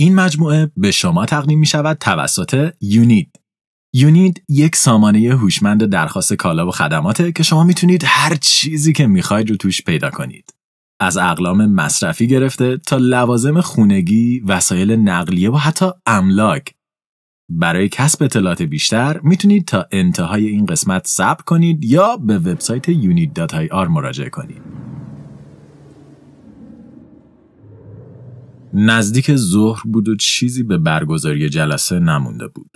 این مجموعه به شما تقدیم می شود توسط یونید. یونید یک سامانه هوشمند درخواست کالا و خدماته که شما می‌تونید هر چیزی که می‌خواید رو توش پیدا کنید. از اقلام مصرفی گرفته تا لوازم خونگی، وسایل نقلیه و حتی املاک. برای کسب اطلاعات بیشتر می‌تونید تا انتهای این قسمت صبر کنید یا به وبسایت unit.ir مراجعه کنید. نزدیک ظهر بود و چیزی به برگزاری جلسه نمونده بود.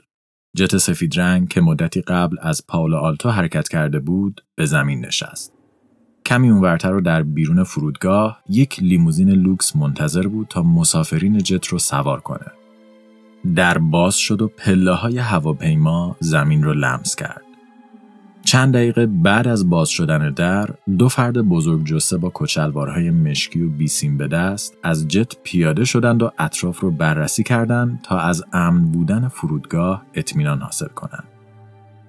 جت سفید رنگ که مدتی قبل از پالو آلتو حرکت کرده بود به زمین نشست. کمی اونورتر و در بیرون فرودگاه یک لیموزین لوکس منتظر بود تا مسافرین جت رو سوار کنه. در باز شد و پله های هواپیما زمین رو لمس کرد. چند دقیقه بعد از باز شدن در، دو فرد بزرگ جثه با کت شلوارهای مشکی و بیسیم به دست از جت پیاده شدند و اطراف رو بررسی کردند تا از امن بودن فرودگاه اطمینان حاصل کنند.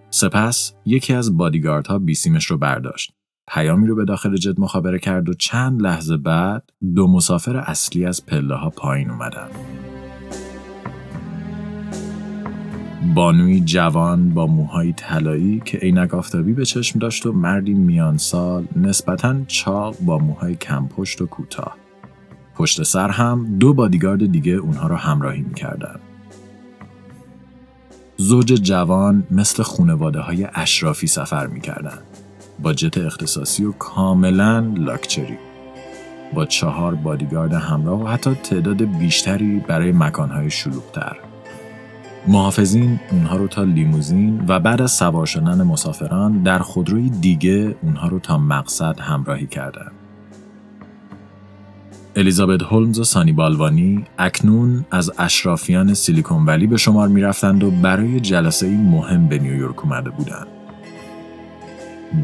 سپس یکی از بادیگاردها بیسیمش رو برداشت. پیامی رو به داخل جت مخابره کرد و چند لحظه بعد دو مسافر اصلی از پله ها پایین اومدن. بانوی جوان با موهای طلایی که عینک آفتابی به چشم داشت و مردی میان سال نسبتا چاق با موهای کمپشت و کوتاه. پشت سر هم دو بادیگارد دیگه اونها رو همراهی می‌کردن. زوج جوان مثل خونواده های اشرافی سفر می‌کردن. با جت اختصاصی و کاملا لاکچری. با چهار بادیگارد همراه و حتی تعداد بیشتری برای مکانهای شلوغتر. محافظین اونها رو تا لیموزین و بعد از سوار شدن مسافران در خودروی دیگه اونها رو تا مقصد همراهی کردند. الیزابت هولمز و سانی بالوانی اکنون از اشرافیان سیلیکون ولی به شمار می رفتند و برای جلسه مهم به نیویورک اومده بودند.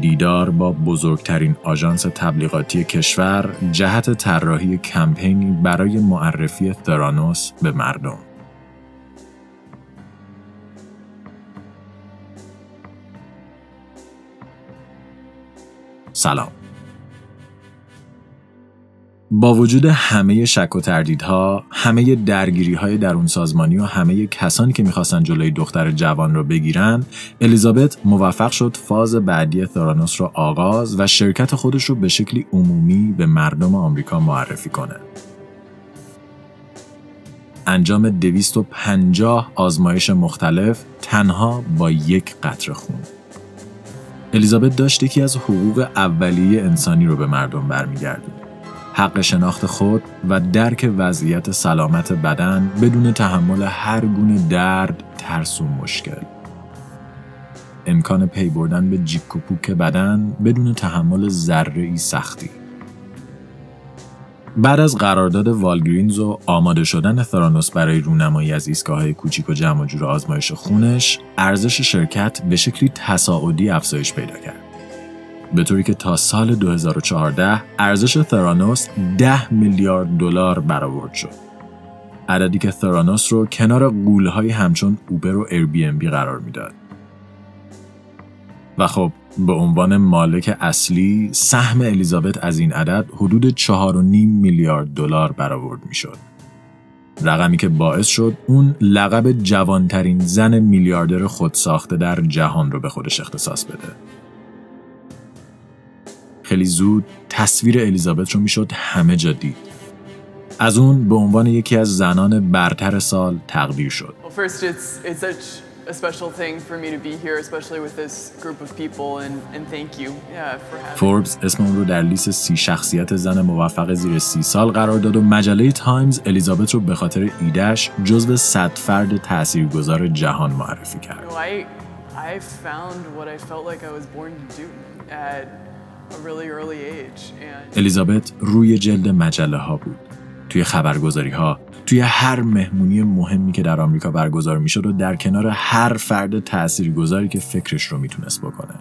دیدار با بزرگترین آژانس تبلیغاتی کشور جهت طراحی کمپینی برای معرفی ثرانوس به مردم. سلام با وجود همه شک و تردیدها، همه درگیری های درون سازمانی و همه کسانی که می‌خواستن جلوی دختر جوان رو بگیرن، الیزابت موفق شد فاز بعدی ثرانوس رو آغاز و شرکت خودش رو به شکلی عمومی به مردم آمریکا معرفی کنه. انجام 250 آزمایش مختلف تنها با یک قطره خون. الیزابت داشت یکی از حقوق اولیه انسانی رو به مردم برمیگردون. حق شناخت خود و درک وضعیت سلامت بدن بدون تحمل هر گونه درد، ترس و مشکل. امکان پی بردن به جیک و پوک بدن بدون تحمل ذره سختی. بعد از قرارداد Walgreens و آماده شدن Theranos برای رونمایی از ایستگاه کوچیک و جمع جور آزمایش خونش، ارزش شرکت به شکلی تصاعدی افزایش پیدا کرد. به طوری که تا سال 2014 ارزش Theranos 10 میلیارد دلار برآورد شد. عددی که Theranos رو کنار غول‌های همچون Uber و Airbnb قرار می‌داد. و خب به عنوان مالک اصلی سهم الیزابت از این عدد حدود 4.5 میلیارد دلار برآورد می‌شد. رقمی که باعث شد اون لقب جوانترین زن میلیاردر خودساخته در جهان رو به خودش اختصاص بده. خیلی زود تصویر الیزابت رو می‌شد همه جا دید. از اون به عنوان یکی از زنان برتر سال تقدیر شد. A special thing for me to be here, especially with this group of people, and, and thank you yeah, for having Forbes اسم اون رو در لیست سی شخصیت زن موفق زیر سی سال قرار داد و مجله Times الیزابت رو به خاطر ایدش جزو صد فرد تاثیرگذار جهان معرفی کرد. So I, I found what I felt like I was born to do at a really early age. And... الیزابت روی جلد مجله ها بود. توی خبرگزاری ها توی هر مهمونی مهمی که در آمریکا برگزار می‌شد و در کنار هر فرد تاثیرگذاری که فکرش رو می‌تونست بکنه.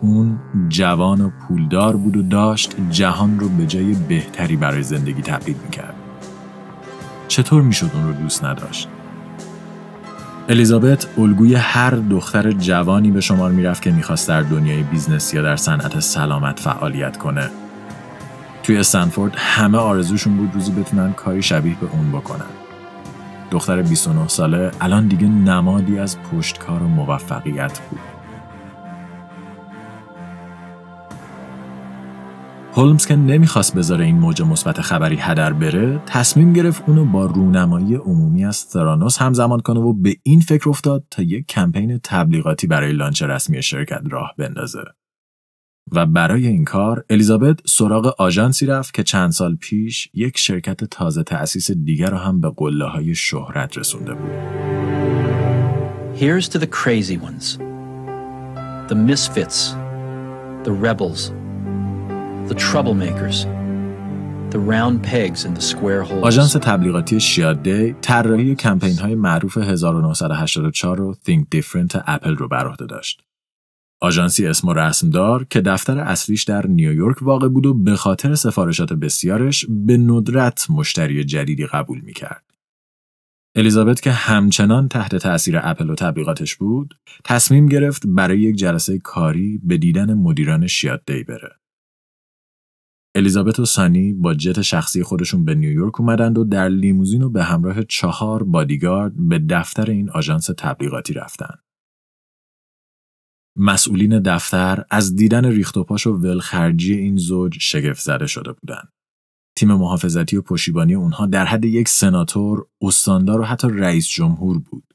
اون جوان و پولدار بود و داشت جهان رو به جای بهتری برای زندگی تبدیل می‌کرد. چطور می‌شد اون رو دوست نداشت؟ الیزابت الگوی هر دختر جوانی به شمار می‌رفت که می‌خواست در دنیای business یا در صنعت سلامت فعالیت کنه. توی استنفورد همه آرزوشون بود روزی بتونن کاری شبیه به اون بکنن. دختر 29 ساله الان دیگه نمادی از پشتکار و موفقیت بود. هولمز که نمی‌خواست بذاره این موج مثبت خبری هدر بره تصمیم گرفت اونو با رونمایی عمومی از ثرانوس همزمان کنه و به این فکر افتاد تا یک کمپین تبلیغاتی برای لانچ رسمی شرکت راه بندازه و برای این کار الیزابت سراغ آژانسی رفت که چند سال پیش یک شرکت تازه تأسیس دیگر را هم به قله های شهرت رسونده بود. Here's to the crazy ones, the misfits, the rebels, the troublemakers, the round pegs in the square holes. آژانس تبلیغاتی شیاد دی طراحی کمپین های معروف 1984 و Think Different اپل رو بر عهده داشت. آژانسی اسم و رسم دار که دفتر اصلیش در نیویورک واقع بود و به خاطر سفارشات بسیارش به ندرت مشتری جدیدی قبول می کرد. الیزابت که همچنان تحت تأثیر اپل و تبلیغاتش بود، تصمیم گرفت برای یک جلسه کاری به دیدن مدیران شیاد دی بره. الیزابت و سانی با جت شخصی خودشون به نیویورک اومدند و در لیموزین و به همراه چهار بادیگارد به دفتر این آژانس تبلیغاتی رفتند. مسئولین دفتر از دیدن ریخت و پاش و ولخرجی این زوج شگفت زده شده بودند. تیم محافظتی و پشیبانی اونها در حد یک سناتور، استاندار و حتی رئیس جمهور بود.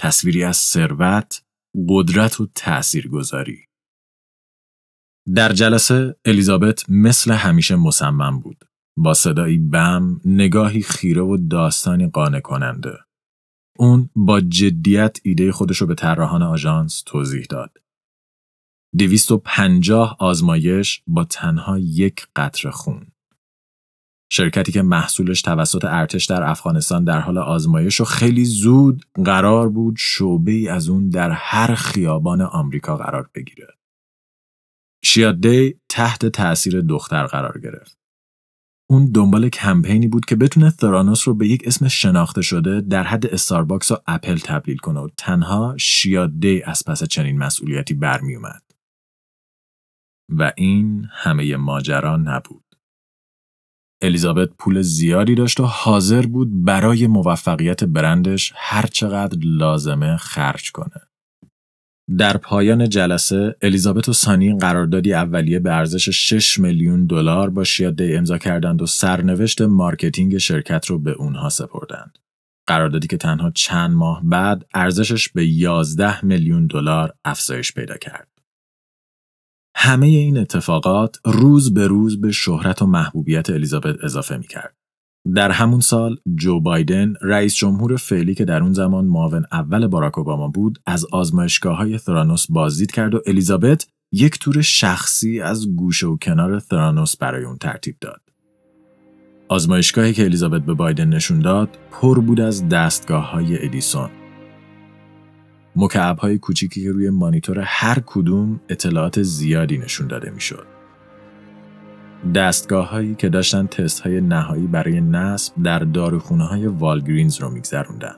تصویری از ثروت، قدرت و تأثیرگذاری. در جلسه الیزابت مثل همیشه مصمم بود. با صدایی بم، نگاهی خیره و داستانی قانع کننده. اون با جدیت ایده خودش رو به طراحان آژانس توضیح داد. 250 آزمایش با تنها یک قطره خون. شرکتی که محصولش توسط ارتش در افغانستان در حال آزمایش و خیلی زود قرار بود شعبه ای از اون در هر خیابان آمریکا قرار بگیره. شیاد دی تحت تأثیر دختر قرار گرفت. اون دنبال کمپینی بود که بتونه Theranos رو به یک اسم شناخته شده در حد Starbucks و اپل تبدیل کنه و تنها Chiat Day از پس چنین مسئولیتی برمی اومد. و این همه ماجرا نبود. الیزابت پول زیادی داشت و حاضر بود برای موفقیت برندش هر چقدر لازمه خرج کنه. در پایان جلسه الیزابت و سانی قراردادی اولیه به ارزش 6 میلیون دلار با Chiat Day امضا کردند و سرنوشت marketing شرکت رو به اونها سپردند. قراردادی که تنها چند ماه بعد ارزشش به 11 میلیون دلار افزایش پیدا کرد. همه این اتفاقات روز به روز به شهرت و محبوبیت الیزابت اضافه می کرد. در همون سال جو بایدن رئیس جمهور فعلی که در اون زمان معاون اول باراک اوباما بود از آزمایشگاه های ثرانوس بازدید کرد و الیزابت یک تور شخصی از گوشه و کنار ثرانوس برای اون ترتیب داد. آزمایشگاهی که الیزابت به بایدن نشون داد پر بود از دستگاه های ادیسون. مکعب های کوچیکی که روی مانیتور هر کدوم اطلاعات زیادی نشون داده می‌شد. دستگاه هایی که داشتن تست های نهایی برای نصب در داروخونه های والگرینز رو میگذروندن.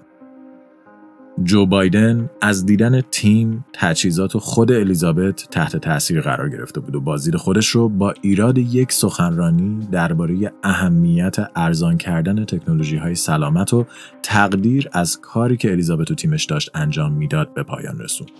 جو بایدن از دیدن تیم، تجهیزات و خود الیزابت تحت تاثیر قرار گرفته بود و بازدید خودش رو با ایراد یک سخنرانی درباره اهمیت ارزان کردن تکنولوژی های سلامت و تقدیر از کاری که الیزابت و تیمش داشت انجام می‌داد به پایان رسوند.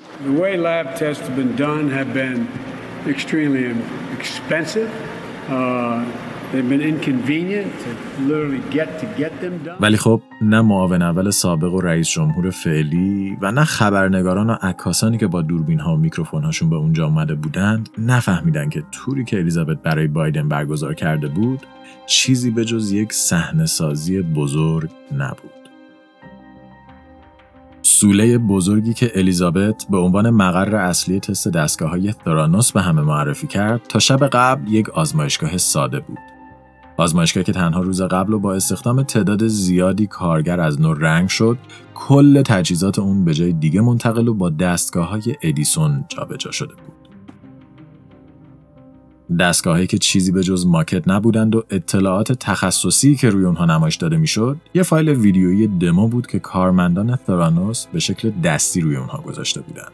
ولی خب نه معاون اول سابق و رئیس جمهور فعلی و نه خبرنگاران و عکاسانی که با دوربین ها و میکروفون هاشون به اونجا اومده بودند نفهمیدن که توری که الیزابت برای بایدن برگزار کرده بود چیزی به جز یک صحنه سازی بزرگ نبود. سوله بزرگی که الیزابت به عنوان مقر اصلی تست دستگاه های ثرانوس به همه معرفی کرد تا شب قبل یک آزمایشگاه ساده بود. آزمایشگاه که تنها روز قبل و با استخدام تعداد زیادی کارگر از نور رنگ شد کل تجهیزات اون به جای دیگه منتقل و با دستگاه های ادیسون جابجا شده بود. دستگاهی که چیزی به جز ماکت نبودند و اطلاعات تخصصی که روی اونها نمایش داده می‌شد یه فایل ویدیویی دمو بود که کارمندان ثرانوس به شکل دستی روی اونها گذاشته بودند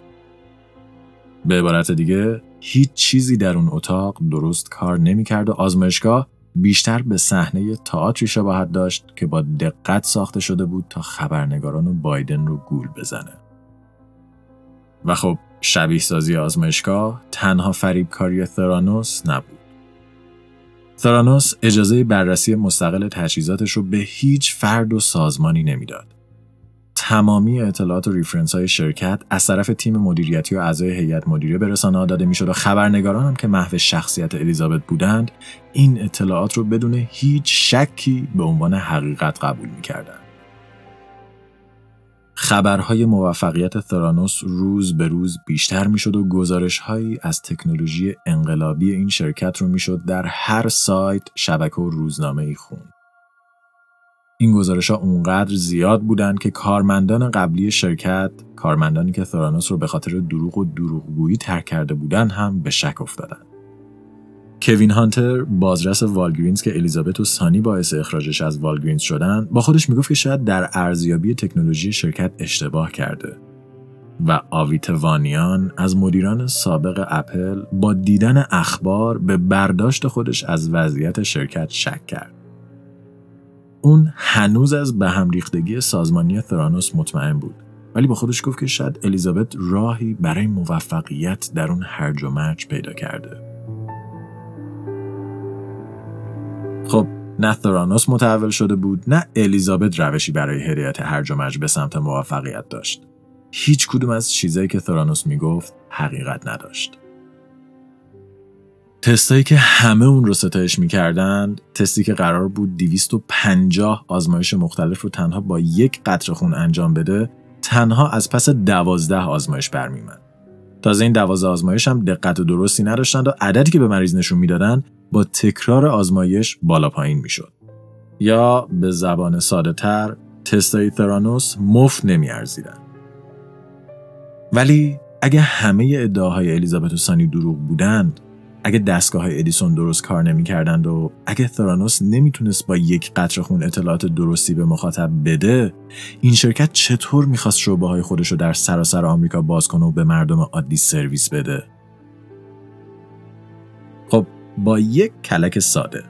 به عبارت دیگه هیچ چیزی در اون اتاق درست کار نمی‌کرد و آزمایشگاه بیشتر به صحنه تئاتری شباهت داشت که با دقت ساخته شده بود تا خبرنگاران و بایدن رو گول بزنه. و خب شبیه سازی آزمایشگاه تنها فریبکاری ثرانوس نبود. ثرانوس اجازه بررسی مستقل تجهیزاتش رو به هیچ فرد و سازمانی نمی‌داد. تمامی اطلاعات و ریفرنس های شرکت از طرف تیم مدیریتی و اعضای هیئت مدیره به رسانه داده می‌شد و خبرنگاران هم که محو شخصیت الیزابت بودند این اطلاعات رو بدون هیچ شکی به عنوان حقیقت قبول می‌کردند. خبرهای موفقیت ثرانوس روز به روز بیشتر می‌شد و گزارشهایی از تکنولوژی انقلابی این شرکت رو می‌شد در هر سایت، شبکه و روزنامه ای خوند. این گزارش ها اونقدر زیاد بودند که کارمندان قبلی شرکت، کارمندانی که ثرانوس رو به خاطر دروغ و دروغگویی ترک کرده بودند هم به شک افتادند. کوین هانتر بازرس والگرینز که الیزابت و سانی باعث اخراجش از والگرینز شدن با خودش می‌گفت که شاید در ارزیابی تکنولوژی شرکت اشتباه کرده و آویت وانیان از مدیران سابق اپل با دیدن اخبار به برداشت خودش از وضعیت شرکت شک کرد. اون هنوز از به هم ریختگی سازمانی ثرانوس مطمئن بود ولی با خودش گفت که شاید الیزابت راهی برای موفقیت در اون هرج و مرج پیدا کرده. نه ثرانوس متحول شده بود نه الیزابت روشی برای هدایت هرج و مرج به سمت موفقیت داشت. هیچ کدوم از چیزایی که ثرانوس می‌گفت حقیقت نداشت. تستایی که همه اون رو ستایش می‌کردند تستی که قرار بود 250 آزمایش مختلف رو تنها با یک قطر خون انجام بده تنها از پس دوازده آزمایش برمیمد تازه این دوازده آزمایش هم دقت و درستی نداشتند و عددی که به مریض نشون می‌دادن با تکرار آزمایش بالا پایین می‌شد. یا به زبان ساده تر تستای ترانوس مفت نمیارزیدن. ولی اگه همه ادعاهای الیزابت سانی دروغ بودند اگه دستگاه ادیسون درست کار نمی‌کردند و اگه ثرانوس نمی‌تونست با یک قطره خون اطلاعات درستی به مخاطب بده این شرکت چطور می‌خواست شعبه های خودش رو در سراسر آمریکا باز کنه و به مردم عادی سرویس بده با یک کلک ساده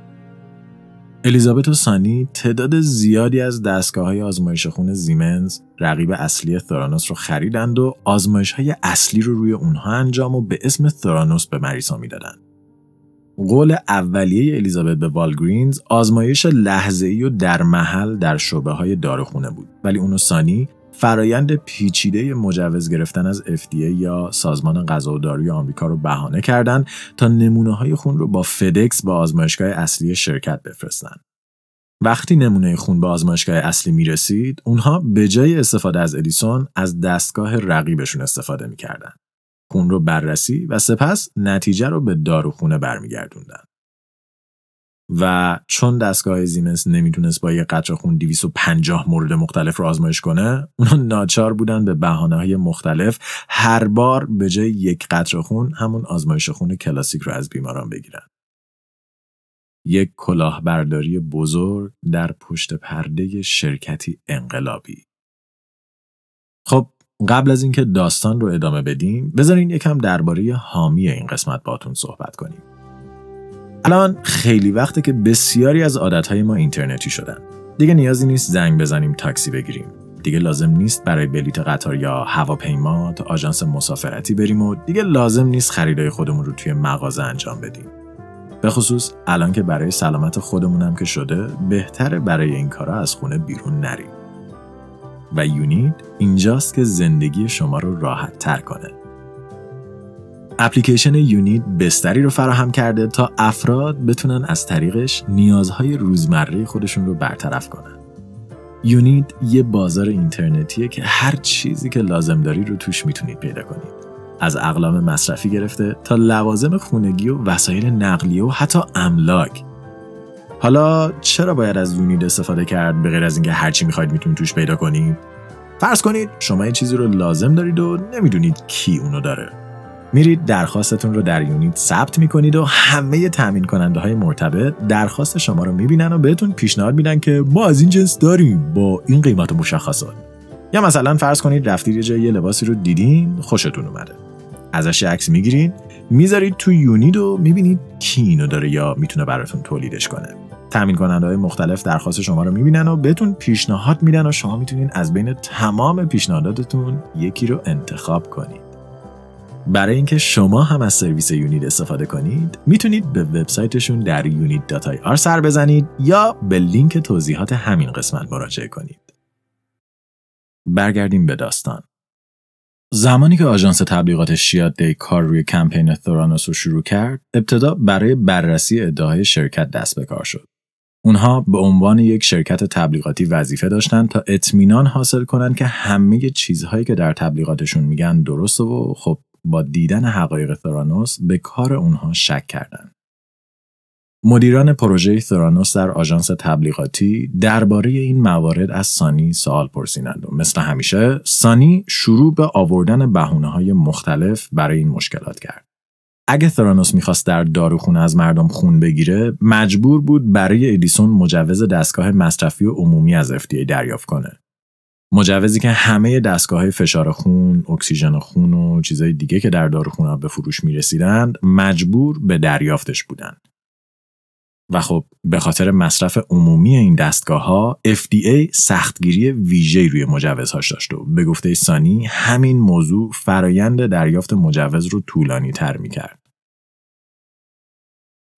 الیزابت و سانی تعداد زیادی از دستگاه های آزمایش خون زیمنز رقیب اصلی ثرانوس رو خریدند و آزمایش های اصلی رو روی اونها انجام و به اسم ثرانوس به مریضا می‌دادند. قول اولیه الیزابت به والگرینز آزمایش لحظه‌ای و در محل در شعبه های داروخونه بود ولی اونو سانی فرایند پیچیده مجوز گرفتن از FDA یا سازمان غذا و داروی آمریکا رو بهانه کردند تا نمونه های خون رو با فدکس به آزمایشگاه اصلی شرکت بفرستن. وقتی نمونه خون به آزمایشگاه اصلی می رسید، اونها به جای استفاده از ادیسون از دستگاه رقیبشون استفاده می‌کردن. خون رو بررسی و سپس نتیجه رو به داروخونه برمیگردوندن. و چون دستگاه زیمنس نمی‌تونست با یه قطر خون 250 مورد مختلف رو آزمایش کنه اونا ناچار بودن به بحانه های مختلف هر بار به جای یک قطر خون همون آزمایش خون کلاسیک رو از بیماران بگیرن. یک کلاهبرداری بزرگ در پشت پرده شرکتی انقلابی. خب قبل از اینکه داستان رو ادامه بدیم بذارین یکم درباره حامی این قسمت باتون صحبت کنیم. الان خیلی وقته که بسیاری از عادتهای ما اینترنتی شدن. دیگه نیازی نیست زنگ بزنیم تاکسی بگیریم. دیگه لازم نیست برای بلیت قطار یا هواپیما تا آژانس مسافرتی بریم و دیگه لازم نیست خریدای خودمون رو توی مغازه انجام بدیم. به خصوص الان که برای سلامت خودمونم که شده بهتره برای این کارا از خونه بیرون نریم. و یونید اینجاست که زندگی شما رو راحت تر کنه. اپلیکیشن یونید بستری رو فراهم کرده تا افراد بتونن از طریقش نیازهای روزمره خودشون رو برطرف کنن. یونید یه بازار اینترنتیه که هر چیزی که لازم داری رو توش می‌تونید پیدا کنید. از اقلام مصرفی گرفته تا لوازم خونگی و وسایل نقلیه و حتی املاک. حالا چرا باید از یونید استفاده کرد به غیر از اینکه هر چی می‌خواید می‌تونید توش پیدا کنید؟ فرض کنید شما یه چیزی رو لازم دارید و نمی‌دونید کی اونو داره. میرید درخواستتون رو در یونیت ثبت می‌کنید و همه تامین کننده های مرتبط درخواست شما رو می‌بینن و بهتون پیشنهاد میدن که ما از این جنس داریم با این قیمت و مشخصات. یا مثلا فرض کنید رفتید یه جای یه لباسی رو دیدین خوشتون اومده. ازش عکس می‌گیرین می‌ذارید تو یونید و می‌بینید کی اینو داره یا می‌تونه براتون تولیدش کنه. تامین کننده های مختلف درخواست شما رو می‌بینن و بهتون پیشنهاد میدن و شما می‌تونین از بین تمام پیشنهاداتتون یکی رو انتخاب کنید. برای اینکه شما هم از سرویس یونید استفاده کنید می‌تونید به وبسایتشون در unit.ir سر بزنید یا به لینک توضیحات همین قسمت مراجعه کنید. برگردیم به داستان. زمانی که آژانس تبلیغات شیاد دی کار روی کمپین ثورانوس رو شروع کرد ابتدا برای بررسی ادعای شرکت دست به کار شد. اونها به عنوان یک شرکت تبلیغاتی وظیفه داشتن تا اطمینان حاصل کنند که همه چیزهایی که در تبلیغاتشون میگن درسته و خب با دیدن حقایق ثرانوس به کار اونها شک کردند. مدیران پروژه ثرانوس در آژانس تبلیغاتی درباره این موارد از سانی سوال پرسیدند و مثل همیشه سانی شروع به آوردن بهونه های مختلف برای این مشکلات کرد. اگه ثرانوس می‌خواست در داروخونه از مردم خون بگیره مجبور بود برای ادیسون مجوز دستگاه مصرفی و عمومی از FDA دریافت کنه مجوزی که همه دستگاه های فشار خون، اکسیژن خون و چیزهای دیگه که در داروخونه به فروش می‌رسیدند مجبور به دریافتش بودند. و خب به خاطر مصرف عمومی این دستگاه ها FDA سختگیری ویژه روی مجوزهاش داشت و به گفته سانی همین موضوع فرایند دریافت مجوز رو طولانی تر می کرد.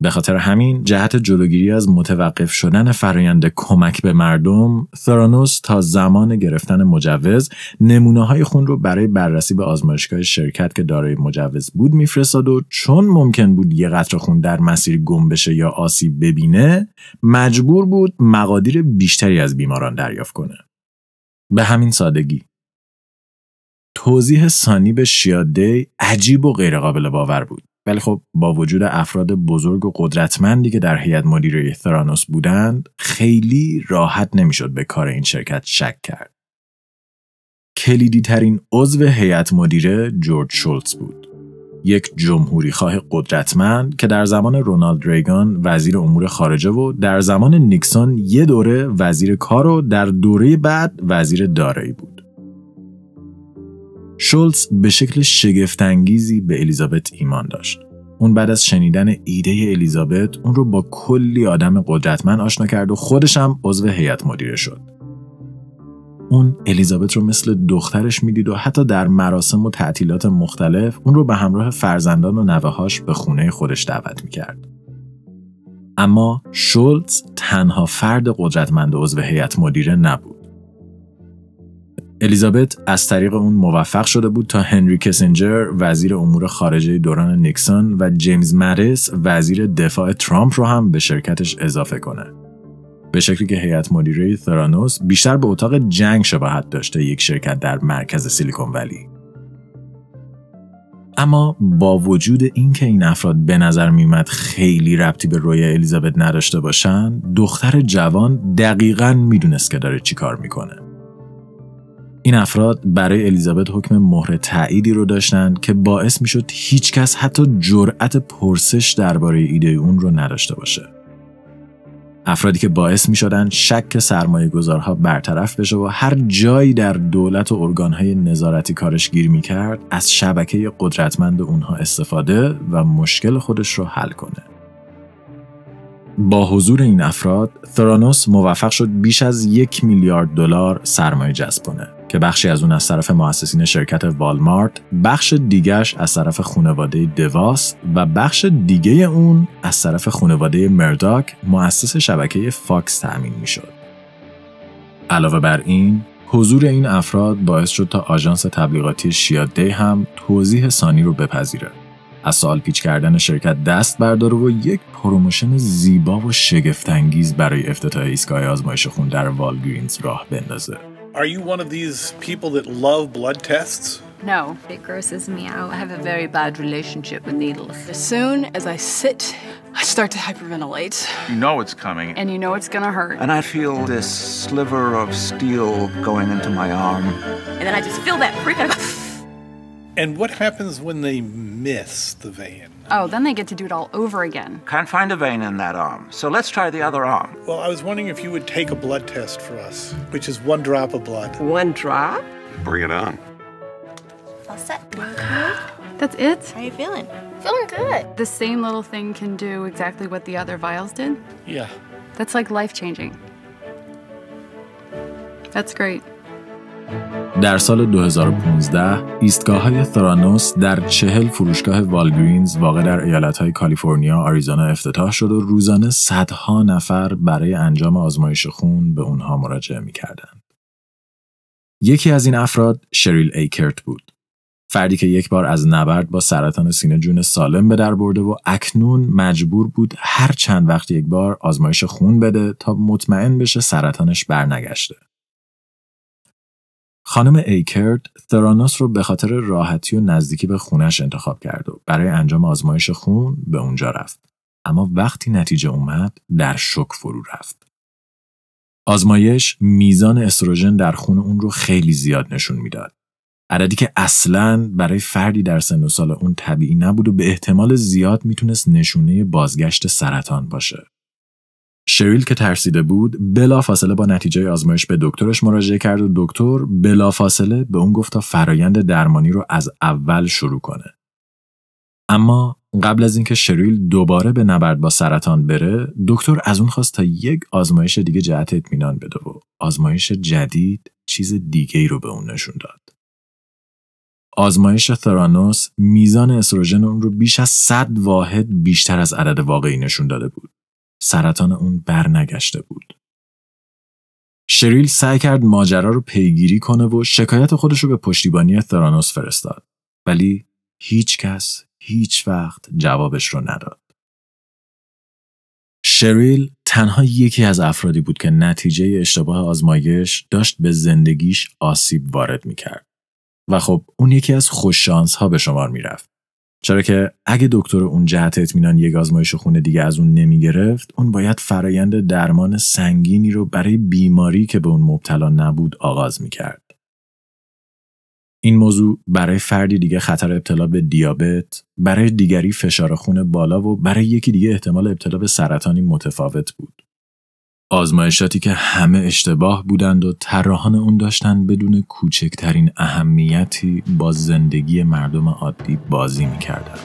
به خاطر همین جهت جلوگیری از متوقف شدن فرایند کمک به مردم ثرانوس تا زمان گرفتن مجوز نمونه های خون رو برای بررسی به آزمایشگاه شرکت که دارای مجوز بود میفرستاد و چون ممکن بود یه قطر خون در مسیر گم بشه یا آسیب ببینه مجبور بود مقادیر بیشتری از بیماران دریافت کنه. به همین سادگی. توضیح سانی به شیاده عجیب و غیرقابل باور بود. ولی خب با وجود افراد بزرگ و قدرتمندی که در هیئت مدیره ثرانوس بودند خیلی راحت نمی‌شد به کار این شرکت شک کرد کلیدی ترین عضو هیئت مدیره جورج شولتز بود یک جمهوری خواه قدرتمند که در زمان رونالد ریگان وزیر امور خارجه و در زمان نیکسون یه دوره وزیر کار و در دوره بعد وزیر دارایی بود. شولتز به شکل شگفتانگیزی به الیزابت ایمان داشت. اون بعد از شنیدن ایده الیزابت اون رو با کلی آدم قدرتمند آشنا کرد و خودش هم عضو هیئت مدیره شد. اون الیزابت رو مثل دخترش می‌دید و حتی در مراسم و تعطیلات مختلف اون رو به همراه فرزندان و نوههاش به خونه خودش دعوت می‌کرد. اما شولتز تنها فرد قدرتمند عضو هیئت مدیره نبود. الیزابت از طریق اون موفق شده بود تا هنری کسنجر وزیر امور خارجه دوران نیکسون و جیمز مریس وزیر دفاع ترامپ رو هم به شرکتش اضافه کنه. به شکلی که هیئت مدیره ثرانوس بیشتر به اتاق جنگ شباهت داشته یک شرکت در مرکز سیلیکون ولی. اما با وجود اینکه این افراد به نظر میمد خیلی ربطی به روی الیزابت نداشته باشن، دختر جوان دقیقا می‌دونست که داره چیکار می‌کنه. این افراد برای الیزابت حکم مهر تأییدی رو داشتند که باعث می‌شد هیچکس حتی جرأت پرسش درباره ایده اون رو نداشته باشه. افرادی که باعث می شدن شک سرمایه گذارها برطرف بشه و هر جایی در دولت و ارگانهای نظارتی کارش گیر می کرد از شبکه قدرتمند اونها استفاده و مشکل خودش رو حل کنه. با حضور این افراد، ثرانوس موفق شد بیش از یک میلیارد دلار سرمایه جذب کنه. که بخشی از اون از طرف مؤسسین شرکت والمارت، بخش دیگرش از طرف خانواده دواس و بخش دیگه اون از طرف خانواده مرداک مؤسس شبکه فاکس تأمین می‌شد. علاوه بر این، حضور این افراد باعث شد تا آژانس تبلیغاتی Chiat Day هم توضیح سانی رو بپذیره. از سوال پیچ کردن شرکت دست برداره و یک promotion زیبا و شگفتانگیز برای افتتاح ایستگاه آزمایش خون در Walgreens راه بندازه. Are you one of these people that love blood tests? No, it grosses me out. I have a very bad relationship with needles. As soon as I sit, I start to hyperventilate. You know it's coming. And you know it's gonna hurt. And I feel this sliver of steel going into my arm. And then I just feel that prick. And what happens when they miss the vein? Oh, then they get to do it all over again. Can't find a vein in that arm, so let's try the other arm. Well, I was wondering if you would take a blood test for us, which is one drop of blood. One drop? Bring it on. All set. That's it? How are you feeling? Feeling good. The same little thing can do exactly what the other vials did? Yeah. That's like life changing. That's great. در سال 2015 ایستگاه های Theranos در چهل فروشگاه Walgreens واقع در ایالت های کالیفرنیا، آریزونا افتتاح شد و روزانه صدها نفر برای انجام آزمایش خون به اونها مراجعه می کردن. یکی از این افراد شریل ایکرت بود. فردی که یک بار از نبرد با سرطان سینه جون سالم به در برده و اکنون مجبور بود هر چند وقت یک بار آزمایش خون بده تا مطمئن بشه سرطانش برنگشته. خانم ایکرد ثرانوس رو به خاطر راحتی و نزدیکی به خونش انتخاب کرد و برای انجام آزمایش خون به اونجا رفت. اما وقتی نتیجه اومد در شک فرو رفت. آزمایش میزان استروژن در خون اون رو خیلی زیاد نشون می‌داد. عددی که اصلاً برای فردی در سن و سال اون طبیعی نبود و به احتمال زیاد می‌تونست نشونه بازگشت سرطان باشه. شریل که ترسیده بود بلا فاصله با نتیجه آزمایش به دکترش مراجعه کرد و دکتر بلا فاصله به اون گفت تا فرایند درمانی رو از اول شروع کنه. اما قبل از اینکه شریل دوباره به نبرد با سرطان بره دکتر از اون خواست تا یک آزمایش دیگه جهت اطمینان بده و آزمایش جدید چیز دیگه ای رو به اون نشون داد. آزمایش ثرانوس میزان استروژن اون رو بیش از 100 واحد بیشتر از عدد واقعی نشون داده بود. سرطان اون برنگشته بود. شریل سعی کرد ماجرا رو پیگیری کنه و شکایت خودش رو به پشتیبانی ثرانوس فرستاد. ولی هیچ کس هیچ وقت جوابش رو نداد. شریل تنها یکی از افرادی بود که نتیجه اشتباه آزمایش داشت به زندگیش آسیب وارد می کرد. و خب اون یکی از خوششانس ها به شمار می رفت. چرا که اگه دکتر اون جهت اطمینان یک آزمایش خونه دیگه از اون نمی گرفت اون باید فرایند درمان سنگینی رو برای بیماری که به اون مبتلا نبود آغاز می کرد. این موضوع برای فردی دیگه خطر ابتلا به دیابت، برای دیگری فشار خون بالا و برای یکی دیگه احتمال ابتلا به سرطانی متفاوت بود. آزمایشاتی که همه اشتباه بودند و طراحان اون داشتن بدون کوچکترین اهمیتی با زندگی مردم عادی بازی می‌کردن.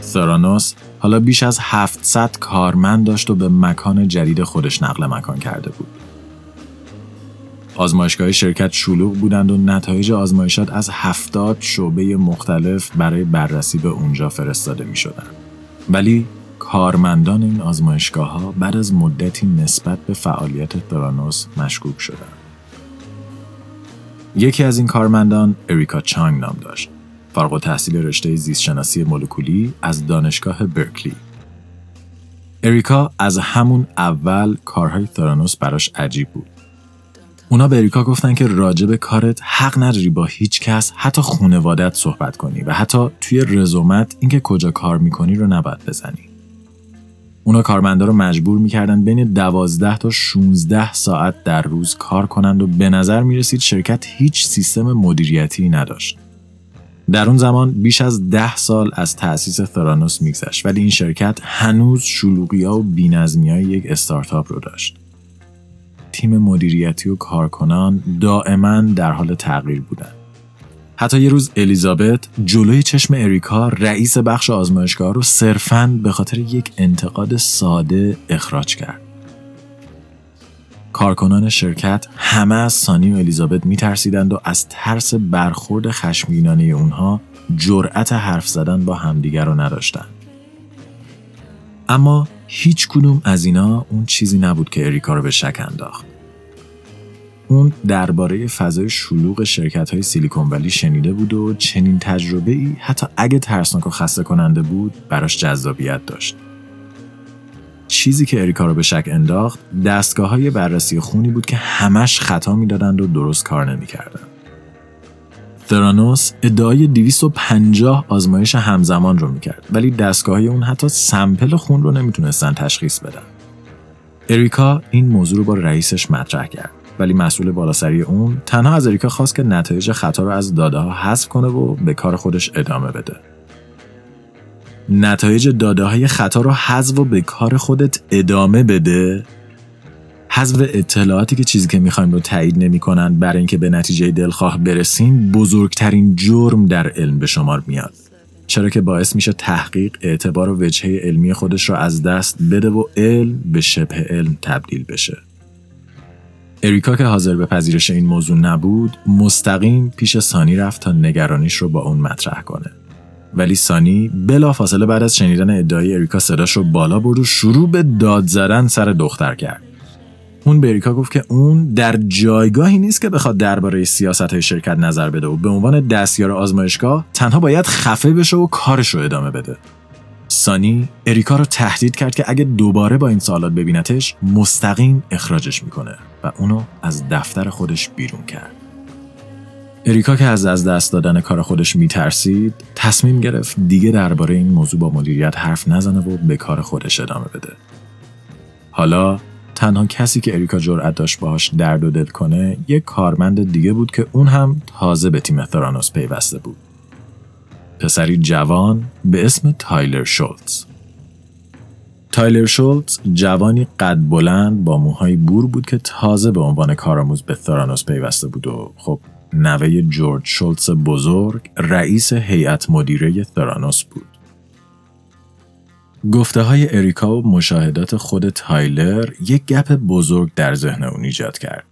سرانوس حالا بیش از 700 کارمند داشت و به مکان جدید خودش نقل مکان کرده بود. آزمایشگاه شرکت شلوغ بودند و نتایج آزمایشات از هفتاد شعبه مختلف برای بررسی به اونجا فرستاده می شدن. ولی کارمندان این آزمایشگاه ها بعد از مدتی نسبت به فعالیت ترانوس مشکوک شدند. یکی از این کارمندان اریکا چانگ نام داشت. فارغ و تحصیل رشته زیستشناسی مولکولی از دانشگاه برکلی. اریکا از همون اول کارهای ترانوس براش عجیب بود. اونا به اریکا گفتن که راجب کارت حق نداری با هیچ کس حتی خونوادت صحبت کنی و حتی توی رزومت اینکه کجا کار می‌کنی رو نباید بزنی. اونا کارمندا رو مجبور می‌کردن بین 12 تا 16 ساعت در روز کار کنند و به نظر می‌رسید شرکت هیچ سیستم مدیریتی نداشت. در اون زمان بیش از ده سال از تأسیس ثرانوس میگذشت ولی این شرکت هنوز شلوغی ها و بینظمی یک استارتاپ رو داشت. تیم مدیریتی و کارکنان دائما در حال تغییر بودند. حتی یه روز الیزابت جلوی چشم اریکا رئیس بخش آزمایشگاه رو صرفاً به خاطر یک انتقاد ساده اخراج کرد. کارکنان شرکت همه از سانی و الیزابت میترسیدند و از ترس برخورد خشمگینانه اونها جرأت حرف زدن با همدیگر رو نداشتند. اما هیچ کدوم از اینا اون چیزی نبود که اریکا رو به شک انداخت. اون درباره فضای شلوغ شرکت های سیلیکون ولی شنیده بود و چنین تجربه ای حتی اگه ترسناک و خسته کننده بود براش جذابیت داشت. چیزی که اریکا رو به شک انداخت دستگاه های بررسی خونی بود که همش خطا می‌دادند و درست کار نمی‌کردند. ثرانوس ادعای 250 آزمایش همزمان رو می‌کرد ولی دستگاه اون حتی سمپل خون رو نمی‌تونستن تشخیص بدن. اریکا این موضوع رو با رئیسش مطرح کرد ولی مسئول بالاسری اون تنها از اریکا خواست که نتایج خطا رو از داده ها حذف کنه و به کار خودش ادامه بده. نتایج داده های خطا رو حذف و به کار خودت ادامه بده حذف اطلاعاتی که چیزی که می‌خوایم رو تایید نمی‌کنن برای اینکه به نتیجه دلخواه برسیم بزرگترین جرم در علم به شمار میاد. چرا که باعث میشه تحقیق اعتبار و وجهه علمی خودش رو از دست بده و علم به شبه علم تبدیل بشه. اریکا که حاضر به پذیرش این موضوع نبود مستقیم پیش سانی رفت تا نگرانیش رو با اون مطرح کنه. ولی سانی بلافاصله بعد از شنیدن ادعای اریکا صداش رو بالا برد و شروع به داد زدن سر دختر کرد. اون به اریکا گفت که اون در جایگاهی نیست که بخواد درباره سیاست های شرکت نظر بده و به عنوان دستیار آزمایشگاه تنها باید خفه بشه و کارش رو ادامه بده سانی اریکا رو تهدید کرد که اگه دوباره با این سوالات ببینتش مستقیم اخراجش می‌کنه و اونو از دفتر خودش بیرون کرد. اریکا که از از دست دادن کار خودش میترسید تصمیم گرفت دیگه درباره این موضوع با مدیریت حرف نزنه و به کار خودش ادامه بده. حالا تنها کسی که اریکا جرأت داشت باهاش درد و دل کنه یک کارمند دیگه بود که اون هم تازه به تیم ثرانوس پیوسته بود. پسری جوان به اسم تایلر شولتز. تایلر شولتز جوانی قد بلند با موهای بور بود که تازه به عنوان کارآموز به Theranos پیوسته بود و خب نوه جورج شولتز بزرگ رئیس هیئت مدیره Theranos بود. گفته های اریکا و مشاهدات خود تایلر یک gap بزرگ در ذهن اون ایجاد کرد.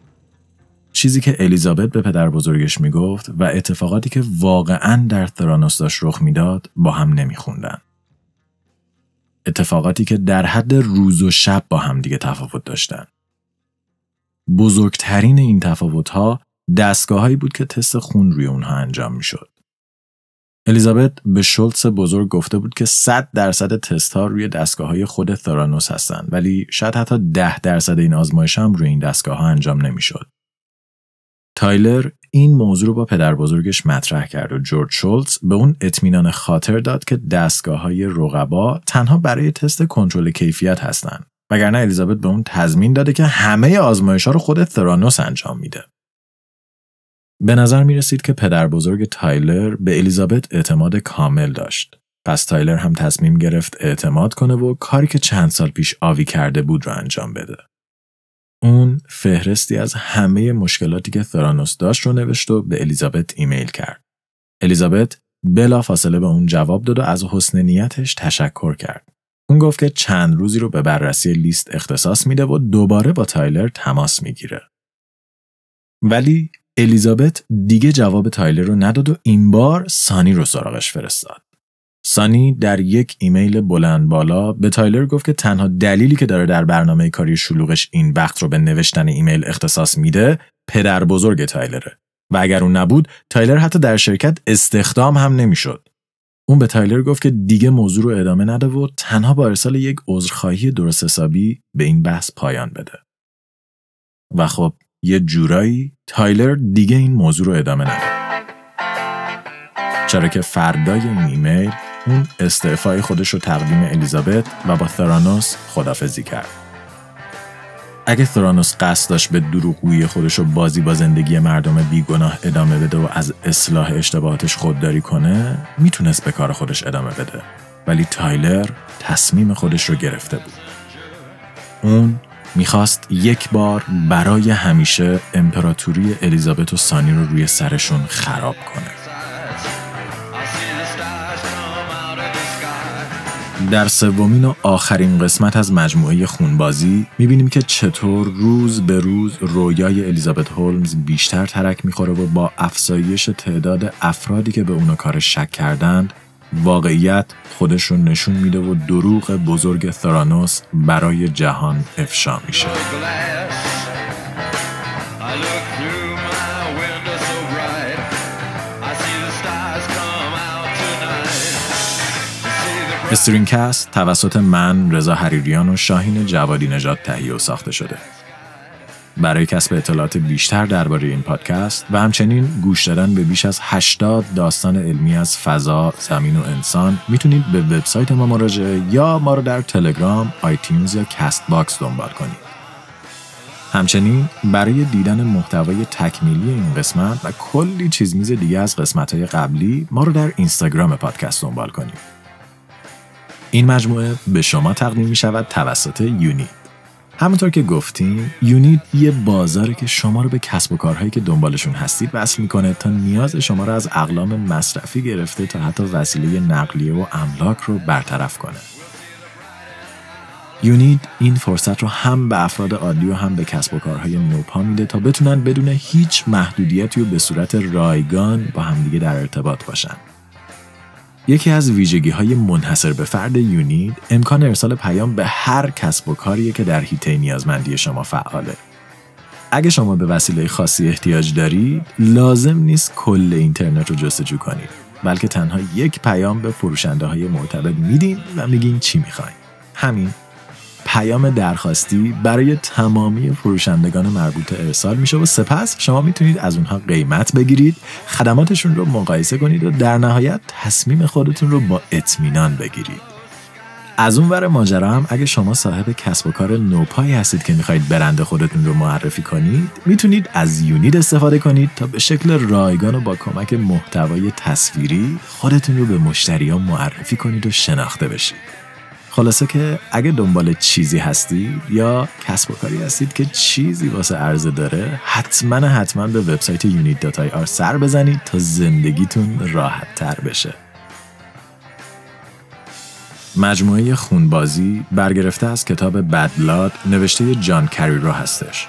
چیزی که الیزابت به پدر بزرگش می‌گفت و اتفاقاتی که واقعا در Theranos داشت رخ می‌داد با هم نمیخوندن. اتفاقاتی که در حد روز و شب با هم دیگه تفاوت داشتن. بزرگترین این تفاوت ها دستگاهایی بود که تست خون روی اونها انجام می‌شد. الیزابت به شولتس بزرگ گفته بود که 100 درصد تست ها روی دستگاه های خود ثرانوس هستند ولی شاید حتی 10 درصد این آزمایش هم روی این دستگاه ها انجام نمی‌شد. تایلر این موضوع رو با پدر بزرگش مطرح کرد و جورج شولتز به اون اطمینان خاطر داد که دستگاه های رقبا تنها برای تست کنترل کیفیت هستند وگرنه الیزابت به اون تضمین داده که همه آزمایش ها رو خود ثرانوس انجام میده. به نظر می رسید که پدر بزرگ تایلر به الیزابت اعتماد کامل داشت. پس تایلر هم تصمیم گرفت اعتماد کنه و کاری که چند سال پیش آوی کرده بود رو انجام بده. اون فهرستی از همه مشکلاتی که Theranos داشت رو نوشت و به الیزابت ایمیل کرد. الیزابت بلا فاصله به اون جواب داد و از حسن نیتش تشکر کرد. اون گفت که چند روزی رو به بررسی لیست اختصاص میده و دوباره با تایلر تماس می‌گیره. ولی الیزابت دیگه جواب تایلر رو نداد و این بار سانی رو سراغش فرستاد. سانی در یک ایمیل بلند بالا به تایلر گفت که تنها دلیلی که داره در برنامه کاری شلوغش این وقت رو به نوشتن ایمیل اختصاص میده پدر بزرگ تایلره و اگر اون نبود تایلر حتی در شرکت استخدام هم نمی‌شد. اون به تایلر گفت که دیگه موضوع رو ادامه نده و تنها با ارسال یک عذرخواهی درست حسابی به این بحث پایان بده. و خب یه جورایی تایلر دیگه این موضوع رو ادامه نده. چرا که فردای این ایمیل اون استعفای خودش رو تقدیم الیزابت و با ثرانوس خداحافظی کرد. اگه ثرانوس قصد داشت به دروغگویی خودش و بازی با زندگی مردم بیگناه ادامه بده و از اصلاح اشتباهاتش خودداری کنه می‌تونست به کار خودش ادامه بده ولی تایلر تصمیم خودش رو گرفته بود اون می‌خواست یک بار برای همیشه امپراتوری الیزابت و سانی رو روی سرشون خراب کنه. در سومین و آخرین قسمت از مجموعه خونبازی می‌بینیم که چطور روز به روز رویای الیزابت هولمز بیشتر ترک می‌خوره و با افزایش تعداد افرادی که به اونو کار شک کردند واقعیت خودش رو نشون میده و دروغ بزرگ ثرانوس برای جهان افشا میشه استرینگ‌کست توسط من رضا حریریان و شاهین جوادی نژاد تهیه و ساخته شده. برای کسب اطلاعات بیشتر درباره این پادکست و همچنین گوش دادن به بیش از 80 داستان علمی از فضا، زمین و انسان می‌تونید به وبسایت ما مراجعه یا ما رو در تلگرام، iTunes یا Castbox دنبال کنید. همچنین برای دیدن محتوای تکمیلی این قسمت و کلی چیز میز دیگه از قسمت قبلی ما رو در اینستاگرام پادکست دنبال کنید. این مجموعه به شما تقدیم می شود توسط یونی. همونطور که گفتیم یونیت یه بازاره که شما رو به کسب و کارهایی که دنبالشون هستید وصل می‌کنه تا نیاز شما رو از اقلام مصرفی گرفته تا حتی وسیله نقلیه و املاک رو برطرف کنه. یونید این فرصت رو هم به افراد عادی و هم به کسب و کارهای نوپا میده تا بتونن بدون هیچ محدودیتی و به صورت رایگان با همدیگه در ارتباط باشن. یکی از ویژگی های منحصر به فرد یونید امکان ارسال پیام به هر کسب و کاریه که در حیطه نیازمندی شما فعاله. اگه شما به وسیله خاصی احتیاج دارید، لازم نیست کل اینترنت رو جستجو کنید، بلکه تنها یک پیام به فروشنده های معتبر میدین و میگین چی می‌خواین. همین پیام درخواستی برای تمامی فروشندگان مربوطه ارسال میشه و سپس شما می‌تونید از اونها قیمت بگیرید خدماتشون رو مقایسه کنید و در نهایت تصمیم خودتون رو با اطمینان بگیرید. از اون ور ماجرا هم اگه شما صاحب کسب و کار نوپایی هستید که می‌خواهید برند خودتون رو معرفی کنید می‌تونید از یونید استفاده کنید تا به شکل رایگان و با کمک محتوای تصویری خودتون رو به مشتریان معرفی کنید و شناخته بشید. خلاصه که اگه دنبال چیزی هستید یا کسب و کاری هستید که چیزی واسه عرضه داره حتما حتما به وبسایت آر سر بزنید تا زندگیتون راحت تر بشه مجموعه خونبازی برگرفته از کتاب بدلاد نوشته جان کریرو هستش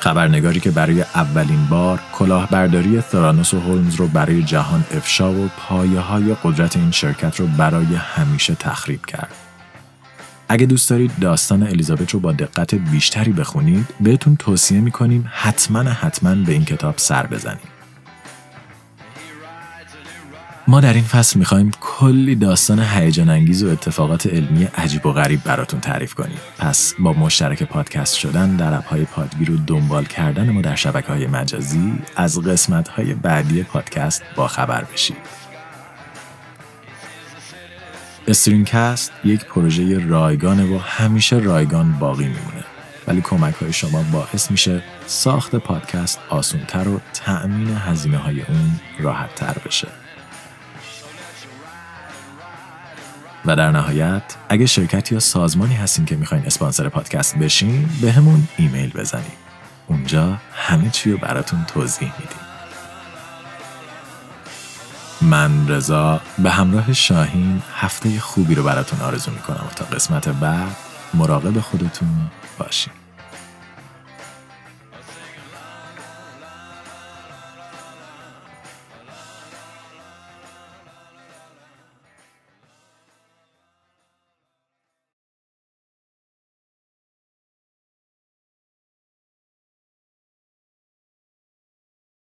خبرنگاری که برای اولین بار کلاهبرداری ثرانوس و هولمز رو برای جهان افشا و پایه های قدرت این شرکت رو برای همیشه تخریب کرد. اگه دوست دارید داستان الیزابت رو با دقت بیشتری بخونید بهتون توصیه می‌کنیم حتما حتما به این کتاب سر بزنید ما در این فصل می‌خوایم کلی داستان هیجان انگیز و اتفاقات علمی عجیب و غریب براتون تعریف کنیم. پس با مشترک پادکست شدن در اپهای پادگیر و دنبال کردن ما در شبکه های مجازی از قسمت های بعدی پادکست با خبر بشید. استرینکست یک پروژه رایگانه و همیشه رایگان باقی میمونه. ولی کمک های شما باعث میشه ساخت پادکست آسونتر و تأمین هزینه های اون راحت تر بشه. و در نهایت اگه شرکتی یا سازمانی هستین که می‌خواین اسپانسر پادکست بشین به همون ایمیل بزنید اونجا همه چی رو براتون توضیح میدیم. من رضا به همراه شاهین هفته خوبی رو براتون آرزو می‌کنم و تا قسمت بعد مراقب خودتون باشین.